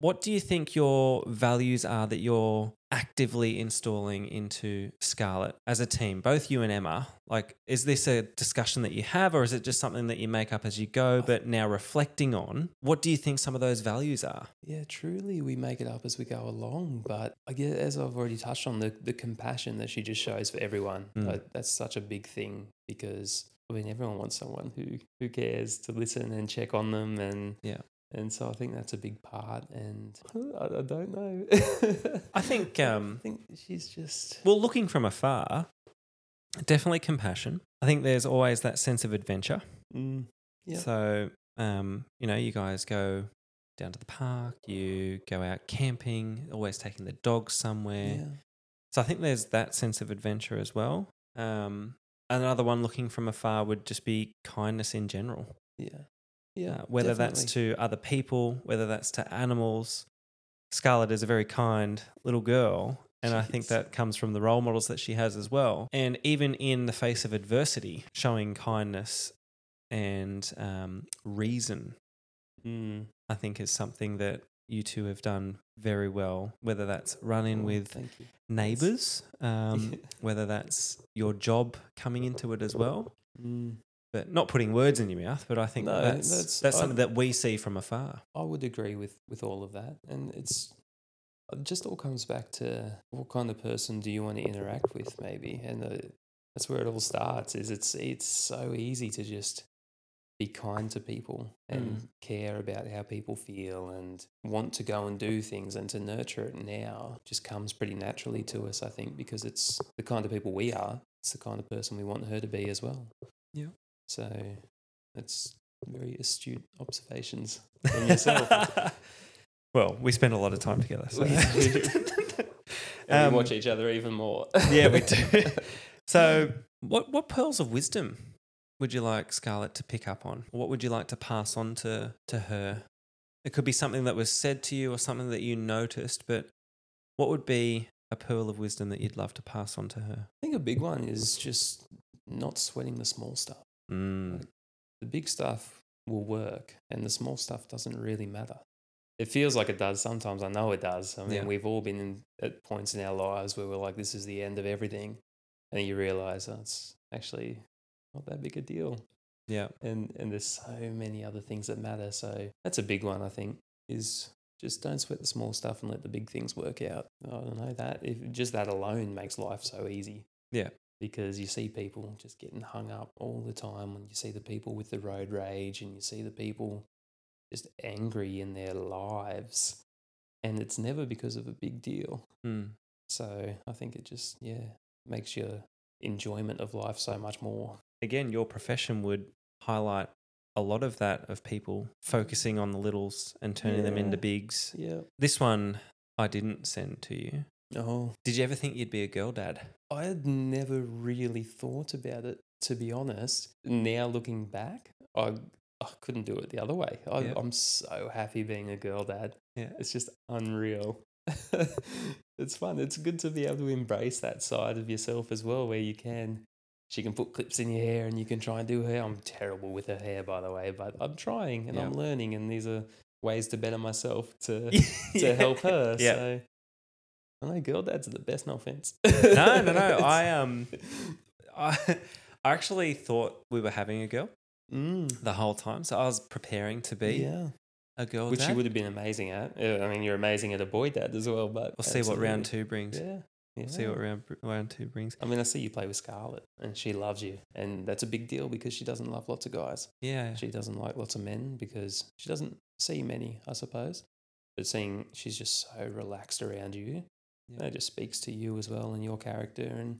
what do you think your values are that you're actively installing into Scarlett as a team, both you and Emma? Like, is this a discussion that you have, or is it just something that you make up as you go, but now reflecting on? What do you think some of those values are? Yeah, truly, we make it up as we go along. But I guess, as I've already touched on, the, the compassion that she just shows for everyone, Mm. like, that's such a big thing because, I mean, everyone wants someone who, who cares to listen and check on them. And Yeah. And so I think that's a big part. And I, I don't know. I think, I um, think she's just. well, looking from afar, definitely compassion. I think there's always that sense of adventure. Mm, yeah. So, um, you know, you guys go down to the park, you go out camping, always taking the dogs somewhere. yeah. So I think there's that sense of adventure as well. Um, another one looking from afar would just be kindness in general. Yeah. Yeah. Uh, whether that's to other people, whether that's to animals. Scarlett is a very kind little girl. And I think that comes from the role models that she has as well. And even in the face of adversity, showing kindness and um, reason, Mm. I think is something that you two have done very well. Whether that's running Oh, with neighbors, um, whether that's your job coming into it as well. Mm. But not putting words in your mouth, but I think No, that's that's- that's, I- something that we see from afar. I would agree with with all of that, and it's it just all comes back to what kind of person do you want to interact with, maybe, and uh that's where it all starts. Is it's it's so easy to just be kind to people and Mm. care about how people feel and want to go and do things and to nurture it now just comes pretty naturally to us, I think, because it's the kind of people we are. It's the kind of person we want her to be as well. Yeah. So that's very astute observations from yourself. well, we spend a lot of time together. So. and Um, we watch each other even more. yeah, we do. So, what what pearls of wisdom would you like Scarlett to pick up on? What would you like to pass on to to her? It could be something that was said to you or something that you noticed, but what would be a pearl of wisdom that you'd love to pass on to her? I think a big one is just not sweating the small stuff. Mm. The big stuff will work, and the small stuff doesn't really matter. It feels like it does sometimes. I know it does. I mean, Yeah. we've all been in, at points in our lives where we're like, "This is the end of everything," and you realize oh, it's actually not that big a deal. Yeah. and and there's so many other things that matter. So that's a big one, I think, is just don't sweat the small stuff and let the big things work out. I don't know that if just that alone makes life so easy. Yeah. Because you see people just getting hung up all the time when you see the people with the road rage and you see the people just angry in their lives. And it's never because of a big deal. Mm. So I think it just, yeah, makes your enjoyment of life so much more. Again, your profession would highlight a lot of that of people focusing on the littles and turning them into bigs. Yeah. This one I didn't send to you. Oh, Did you ever think you'd be a girl dad? I had never really thought about it, to be honest. Mm. Now looking back, I I couldn't do it the other way. I, Yeah. I'm so happy being a girl dad. Yeah. It's just unreal. it's fun. It's good to be able to embrace that side of yourself as well, where you can. She can put clips in your hair and you can try and do her. I'm terrible with her hair, by the way, but I'm trying and Yeah. I'm learning, and these are ways to better myself to to to help her. Yeah. So I know girl dads are the best. No offense. No, no, no. I um, I, I actually thought we were having a girl Mm, the whole time, so I was preparing to be yeah, a girl which dad. you would have been amazing at. I mean, you're amazing at a boy dad as well. But We'll see what round two brings. Yeah, yeah. See what round round two brings. I mean, I see you play with Scarlett, and she loves you, and that's a big deal because she doesn't love lots of guys. Yeah, She doesn't like lots of men because she doesn't see many, I suppose. But seeing she's just so relaxed around you, Yeah. that just speaks to you as well and your character. And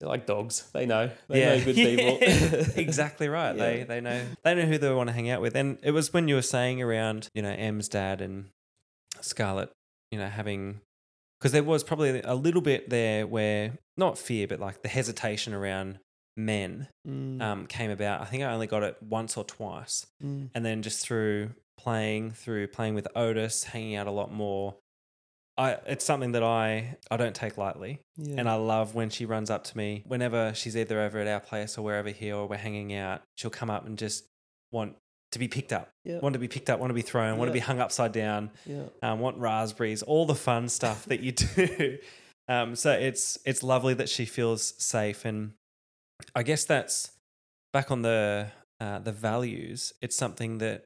they're like dogs; they know, they yeah, know good people. exactly right. They they know they know who they want to hang out with. And it was when you were saying around, you know, Em's dad and Scarlett, you know, having because there was probably a little bit there where not fear, but like the hesitation around men Mm, um, came about. I think I only got it once or twice, mm, and then just through playing, through playing with Otis, hanging out a lot more. I, it's something that I, I don't take lightly. yeah. And I love when she runs up to me whenever she's either over at our place or wherever here or we're hanging out. She'll come up and just want to be picked up, Yeah. want to be picked up, want to be thrown, want to be hung upside down, um, want raspberries, all the fun stuff that you do. Um, so it's it's lovely that she feels safe, and I guess that's back on the uh, the values. It's something that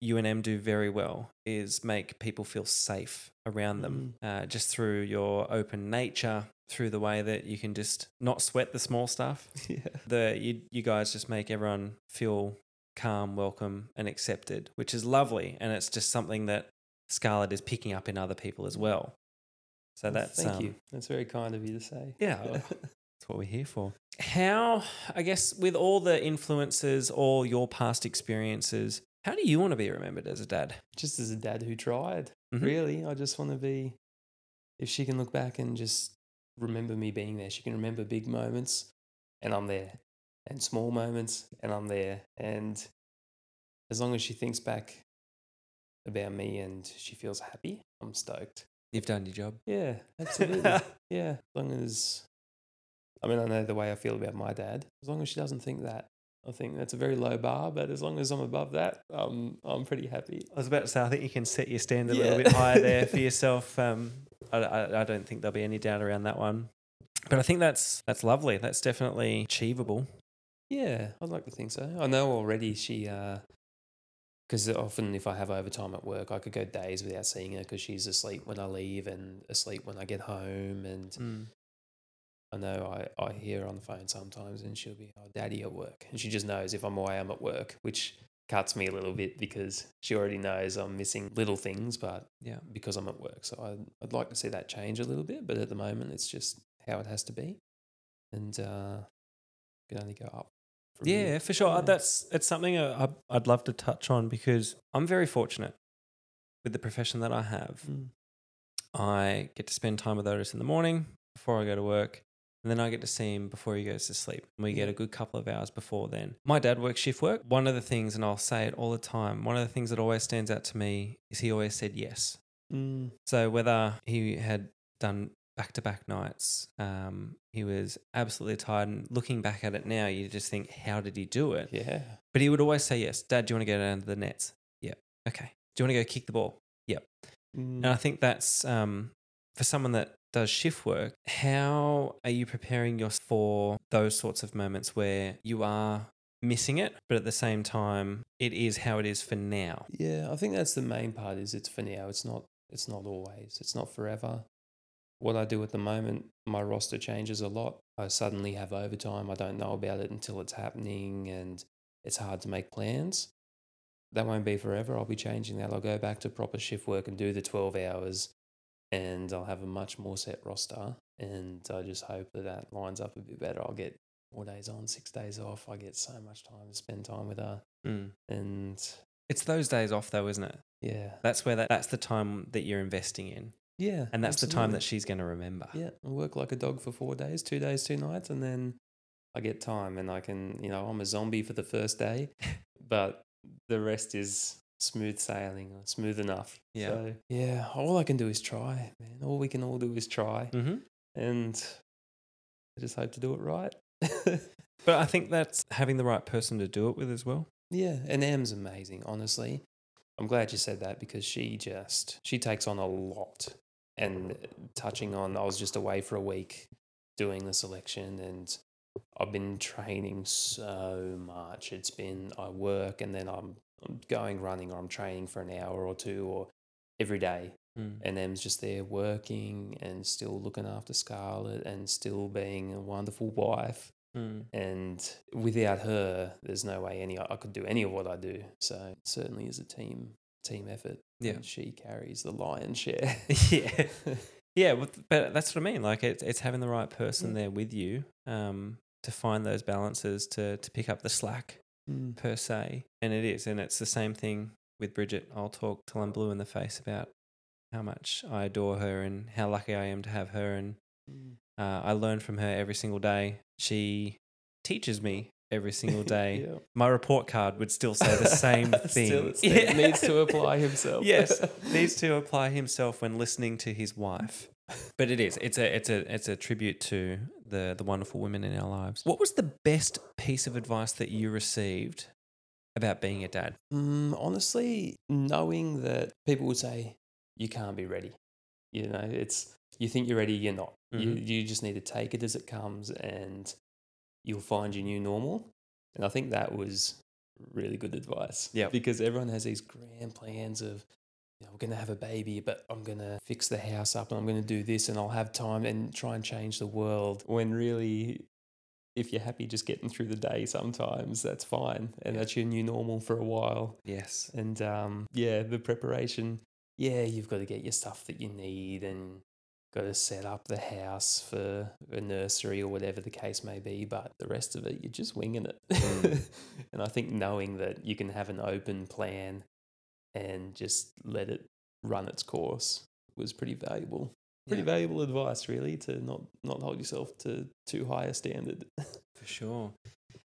you and Em do very well is make people feel safe around them, uh, just through your open nature, through the way that you can just not sweat the small stuff. Yeah. The you you guys just make everyone feel calm, welcome, and accepted, which is lovely, and it's just something that Scarlett is picking up in other people as well. So Well, that's thank um, you. That's very kind of you to say. yeah, well, that's what we're here for. How, I guess, with all the influences, all your past experiences, how do you want to be remembered as a dad? just as a dad who tried. Mhm. Really, I just want to be. If she can look back and just remember me being there, she can remember big moments, and I'm there, and small moments, and I'm there, and as long as she thinks back about me and she feels happy, I'm stoked. You've done your job. Yeah, absolutely. yeah, as long as. I mean, I know the way I feel about my dad. As long as she doesn't think that, I think that's a very low bar. But as long as I'm above that, um, I'm pretty happy. I was about to say, I think you can set your standard a little bit higher there for yourself. Um, I, I, I don't think there'll be any doubt around that one. But I think that's that's lovely. That's definitely achievable. Yeah, I'd like to think so. I know already she, because often if I have overtime at work, I could go days without seeing her because she's asleep when I leave and asleep when I get home. And I know I, I hear her on the phone sometimes and she'll be, oh, daddy at work. And she just knows if I'm away, I'm at work, which cuts me a little bit because she already knows I'm missing little things, but Yeah. because I'm at work. So I'd, I'd like to see that change a little bit, but at the moment, it's just how it has to be. And uh, can only go up. from Yeah, here. for sure. Uh, Yeah. That's it's something I, I- I'd love to touch on because I'm very fortunate with the profession that I have. Mm. I get to spend time with Otis in the morning before I go to work, and then I get to see him before he goes to sleep. We get a good couple of hours before then. My dad works shift work. One of the things, and I'll say it all the time, one of the things that always stands out to me is he always said yes. Mm. So whether he had done back to back nights, um, he was absolutely tired. And looking back at it now, you just think, how did he do it? Yeah. But he would always say yes. Dad, do you want to go down to the nets? Yep. Okay. Do you want to go kick the ball? Yep. And I Mm. think that's um, for someone that does shift work. How are you preparing yourself for those sorts of moments where you are missing it, but at the same time, it is how it is for now? Yeah, I think that's the main part. Is it's for now. It's not. It's not always. It's not forever. What I do at the moment, my roster changes a lot. I suddenly have overtime. I don't know about it until it's happening, and it's hard to make plans. That won't be forever. I'll be changing that. I'll go back to proper shift work and do the twelve hours, and I'll have a much more set roster. And I just hope that that lines up a bit better. I'll get four days on, six days off. I get so much time to spend time with her, Mm. and It's those days off, though, isn't it? yeah, That's where that, that's the time that you're investing in. Yeah. And that's the time that she's going to remember. Yeah. I work like a dog for four days, two days, two nights, and then I get time and I can, you know, I'm a zombie for the first day, but the rest is smooth sailing or smooth enough. Yeah. So, yeah. All I can do is try, man. All we can all do is try. hmm And I just hope to do it right. But I think that's having the right person to do it with as well. Yeah, and Em's amazing, honestly. I'm glad you said that because she just she takes on a lot. And touching on I was just away for a week doing the selection and I've been training so much. It's been I work and then I'm, I'm going running or I'm training for an hour or two or every day. Mm. And Em's just there working and still looking after Scarlett and still being a wonderful wife Mm. and without her, there's no way any I could do any of what I do. So it certainly is a team team effort. Yeah. and she carries the lion's share. yeah. Yeah, but, that's what I mean. Like it's it's having the right person Yeah. there with you um, to find those balances to to pick up the slack Mm. per se, and it is, and it's the same thing with Bridget. I'll talk till I'm blue in the face about how much I adore her and how lucky I am to have her, and Mm. uh, I learn from her every single day. She teaches me every single day. Yeah. My report card would still say the same thing. Still, still needs to apply himself. yes, needs to apply himself when listening to his wife. But it is. It's a it's a it's a tribute to the the wonderful women in our lives. What was the best piece of advice that you received about being a dad? Mm, honestly, knowing that people would say you can't be ready. You know, it's you think you're ready, you're not. You Mhm. you just need to take it as it comes, and you'll find your new normal. And I think that was really good advice. Yep. because everyone has these grand plans of. You know, we're gonna have a baby, but I'm gonna fix the house up, and I'm gonna do this, and I'll have time and try and change the world. When really, if you're happy just getting through the day, sometimes that's fine, and Yeah. that's your new normal for a while. Yes. And um, yeah, the preparation. Yeah, you've got to get your stuff that you need and got to set up the house for a nursery or whatever the case may be. But the rest of it, you're just winging it. Mm. and I think knowing that you can have an open plan and just let it run its course was pretty valuable. Pretty Yeah. valuable advice, really, to not not hold yourself to too high a standard. For sure.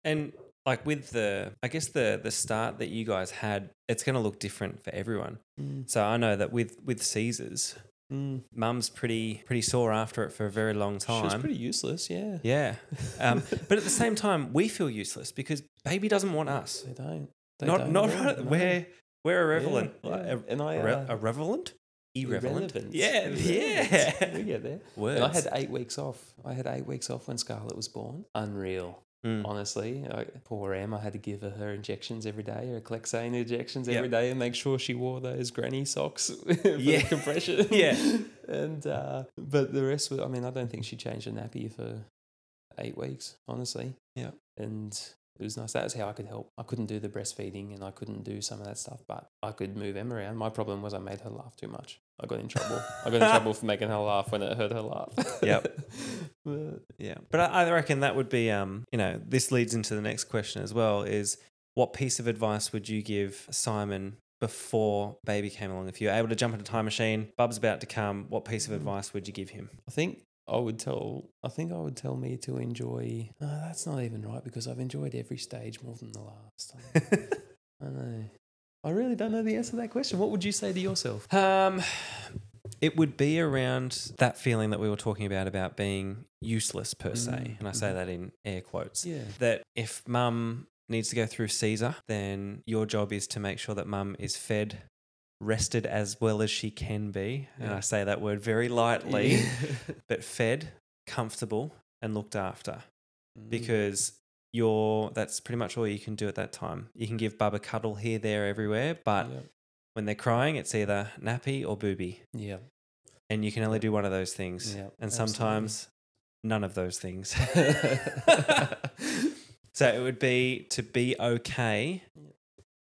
And like with the I guess the the start that you guys had, it's gonna look different for everyone. Mm, So I know that with with Caesars, mm. mum's pretty pretty sore after it for a very long time. time. pretty useless, yeah. yeah. Um, but at the same time, we feel useless because baby doesn't want us. They don't. They not don't not right. no. We're we're irrelevant. Yeah, Like, yeah. and I uh, irrelevant? Irrelevant. irrelevant. Yeah, Irrelevant. yeah. we get there. Words. And I had eight weeks off. I had eight weeks off when Scarlett was born. Unreal. Mm. Honestly, I, poor Em, I had to give her her injections every day, her Clexane injections Yep. every day, and make sure she wore those granny socks for Yeah. compression. Yeah. and uh, but the rest was. I mean, I don't think she changed a nappy for eight weeks. Honestly. Yeah. And it was nice. That was how I could help. I couldn't do the breastfeeding, and I couldn't do some of that stuff, but I could move Em around. My problem was I made her laugh too much. I got in trouble. I got in trouble for making her laugh when it hurt her laugh. Yep. But- Yeah, but I, I reckon that would be, um, you know, this leads into the next question as well: is what piece of advice would you give Simon before baby came along? If you were able to jump in a time machine, Bub's about to come. What piece of Mm. advice would you give him? I think I would tell. I think I would tell me to enjoy. That's not even right because I've enjoyed every stage more than the last. I know. I really don't know the answer to that question. What would you say to yourself? um, it would be around that feeling that we were talking about about being useless per se, Mm, and I say mhm. that in air quotes. Yeah. That if mum needs to go through Caesar, then your job is to make sure that mum is fed, rested as well as she can be. And I say that word very lightly, but fed, comfortable, and looked after. Mm. Because you're that's pretty much all you can do at that time. You can give bub a cuddle here, there, everywhere, but Yep. when they're crying, it's either nappy or booby. Yep. And you can only do one of those things. Yep, and absolutely. sometimes none of those things. so it would be to be okay.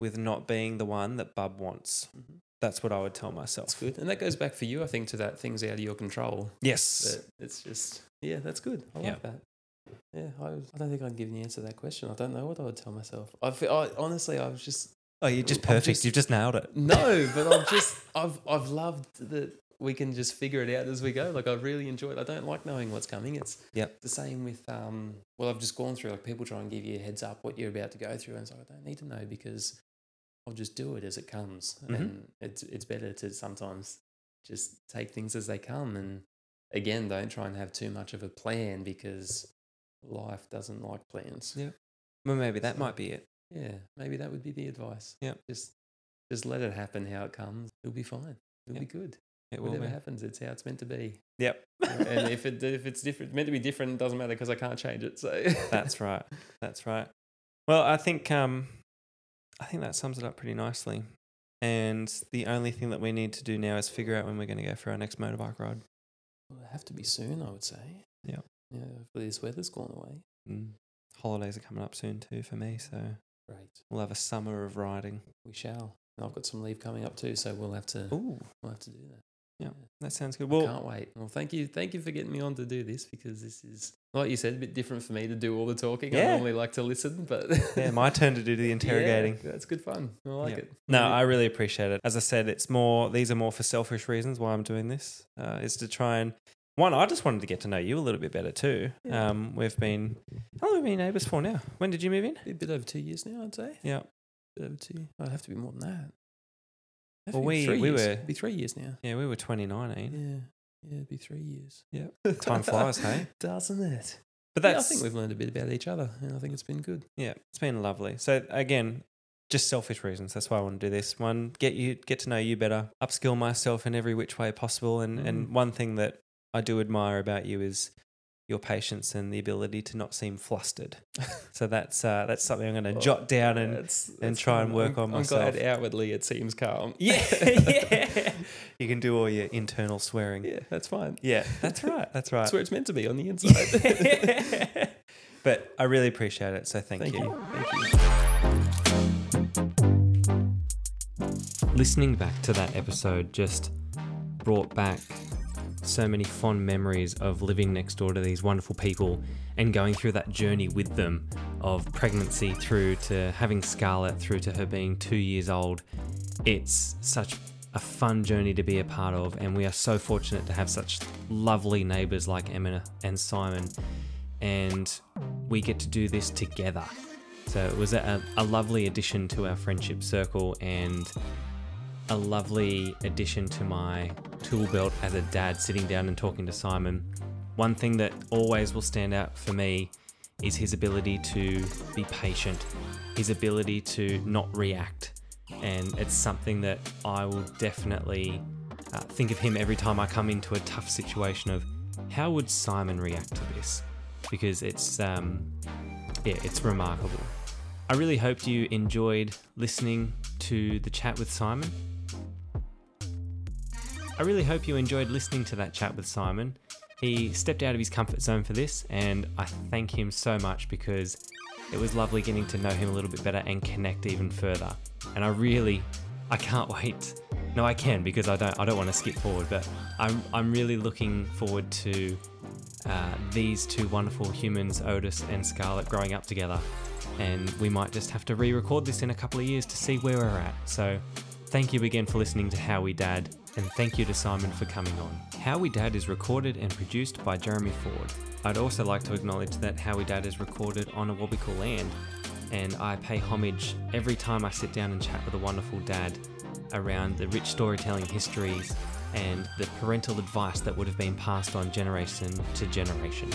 With not being the one that bub wants. Mhm. That's what I would tell myself. That's good, and that goes back for you, I think, to that things out of your control. Yes. That it's just yeah, that's good. I Yeah. like that. Yeah, I, I don't think I'd give the answer to that question. I don't know what I would tell myself. I, feel, I honestly, I was just oh, you're just perfect. just- You've just nailed it. No, but I've just I've I've loved that we can just figure it out as we go. Like I really enjoy it. I don't like knowing what's coming. It's Yep. the same with um well I've just gone through like people try and give you a heads up what you're about to go through and it's like I don't need to know because I'll just do it as it comes. Mhm. And it's it's better to sometimes just take things as they come and again don't try and have too much of a plan because life doesn't like plans. Yeah. Well, maybe that So- might be it. Yeah, maybe that would be the advice. Yep. Just just let it happen how it comes. It'll be fine. It'll Yep. be good. It will Whatever be. happens, it's how it's meant to be. Yep. and if it if it's different, meant to be different, it doesn't matter because I can't change it. So That's right. That's right. Well, I think um, I think that sums it up pretty nicely. And the only thing that we need to do now is figure out when we're going to go for our next motorbike ride. Well, it'll have to be soon, I would say. Yep. Yeah, hopefully this weather's gone away. Mm. Holidays are coming up soon too for me, so Great. we'll have a summer of riding. We shall. And I've got some leave coming up too, so we'll have to Ooh, we'll have to do that. Yeah. that sounds good. I can't wait. Well, thank you, thank you for getting me on to do this because this is, like you said, a bit different for me to do all the talking. I normally like to listen, but yeah, my turn to do the interrogating. Yeah, that's good fun. I like Yep. it. No, I really appreciate it. As I said, it's more. These are more for selfish reasons why I'm doing this. Uh, is to try and one. I just wanted to get to know you a little bit better too. Yeah. Um, we've been how long have we been neighbours for now? When did you move in? a bit over two years now, I'd say. Yeah, bit over two. It'd have to be more than that. Have Well, be we- three we years. were- It'd be three years now. yeah, we were 2019. Yeah, yeah, it'd be three years. Yeah, time flies, hey. doesn't it? But Yeah, I think we've learned a bit about each other, and I think it's been good. yeah, it's been lovely. So again, just selfish reasons. That's why I want to do this. One, get you get to know you better, upskill myself in every which way possible. And and Mm. one thing that I do admire about you is your patience and the ability to not seem flustered. so that's uh, that's something I'm going to jot down and That's- and try and work I'm, on I'm glad myself. outwardly it seems calm. yeah, yeah. You can do all your internal swearing. yeah, that's fine. Yeah, that's right. That's right. That's where it's meant to be on the inside. but I really appreciate it. So thank, Thank you. you. Thank you. Listening back to that episode just brought back so many fond memories of living next door to these wonderful people and going through that journey with them of pregnancy through to having Scarlett through to her being two years old. It's such a fun journey to be a part of, and we are so fortunate to have such lovely neighbors like Emma and Simon, and we get to do this together. So it was a, a lovely addition to our friendship circle and a lovely addition to my tool belt as a dad sitting down and talking to Simon. One thing that always will stand out for me is his ability to be patient, his ability to not react. And it's something that I will definitely uh, think of him every time I come into a tough situation of how would Simon react to this? Because it's um, yeah, it's remarkable. I really hope you enjoyed listening to the chat with Simon. I really hope you enjoyed listening to that chat with Simon. He stepped out of his comfort zone for this, and I thank him so much because it was lovely getting to know him a little bit better and connect even further. And I really, I can't wait. No, I can because I don't. I don't want to skip forward, but I'm I'm really looking forward to uh, these two wonderful humans, Otis and Scarlett, growing up together. And we might just have to re record this in a couple of years to see where we're at. So, thank you again for listening to How We Dad, and thank you to Simon for coming on. How We Dad is recorded and produced by Jeremy Ford. I'd also like to acknowledge that How We Dad is recorded on Awabakal land, and I pay homage every time I sit down and chat with a wonderful dad around the rich storytelling histories and the parental advice that would have been passed on generation to generation.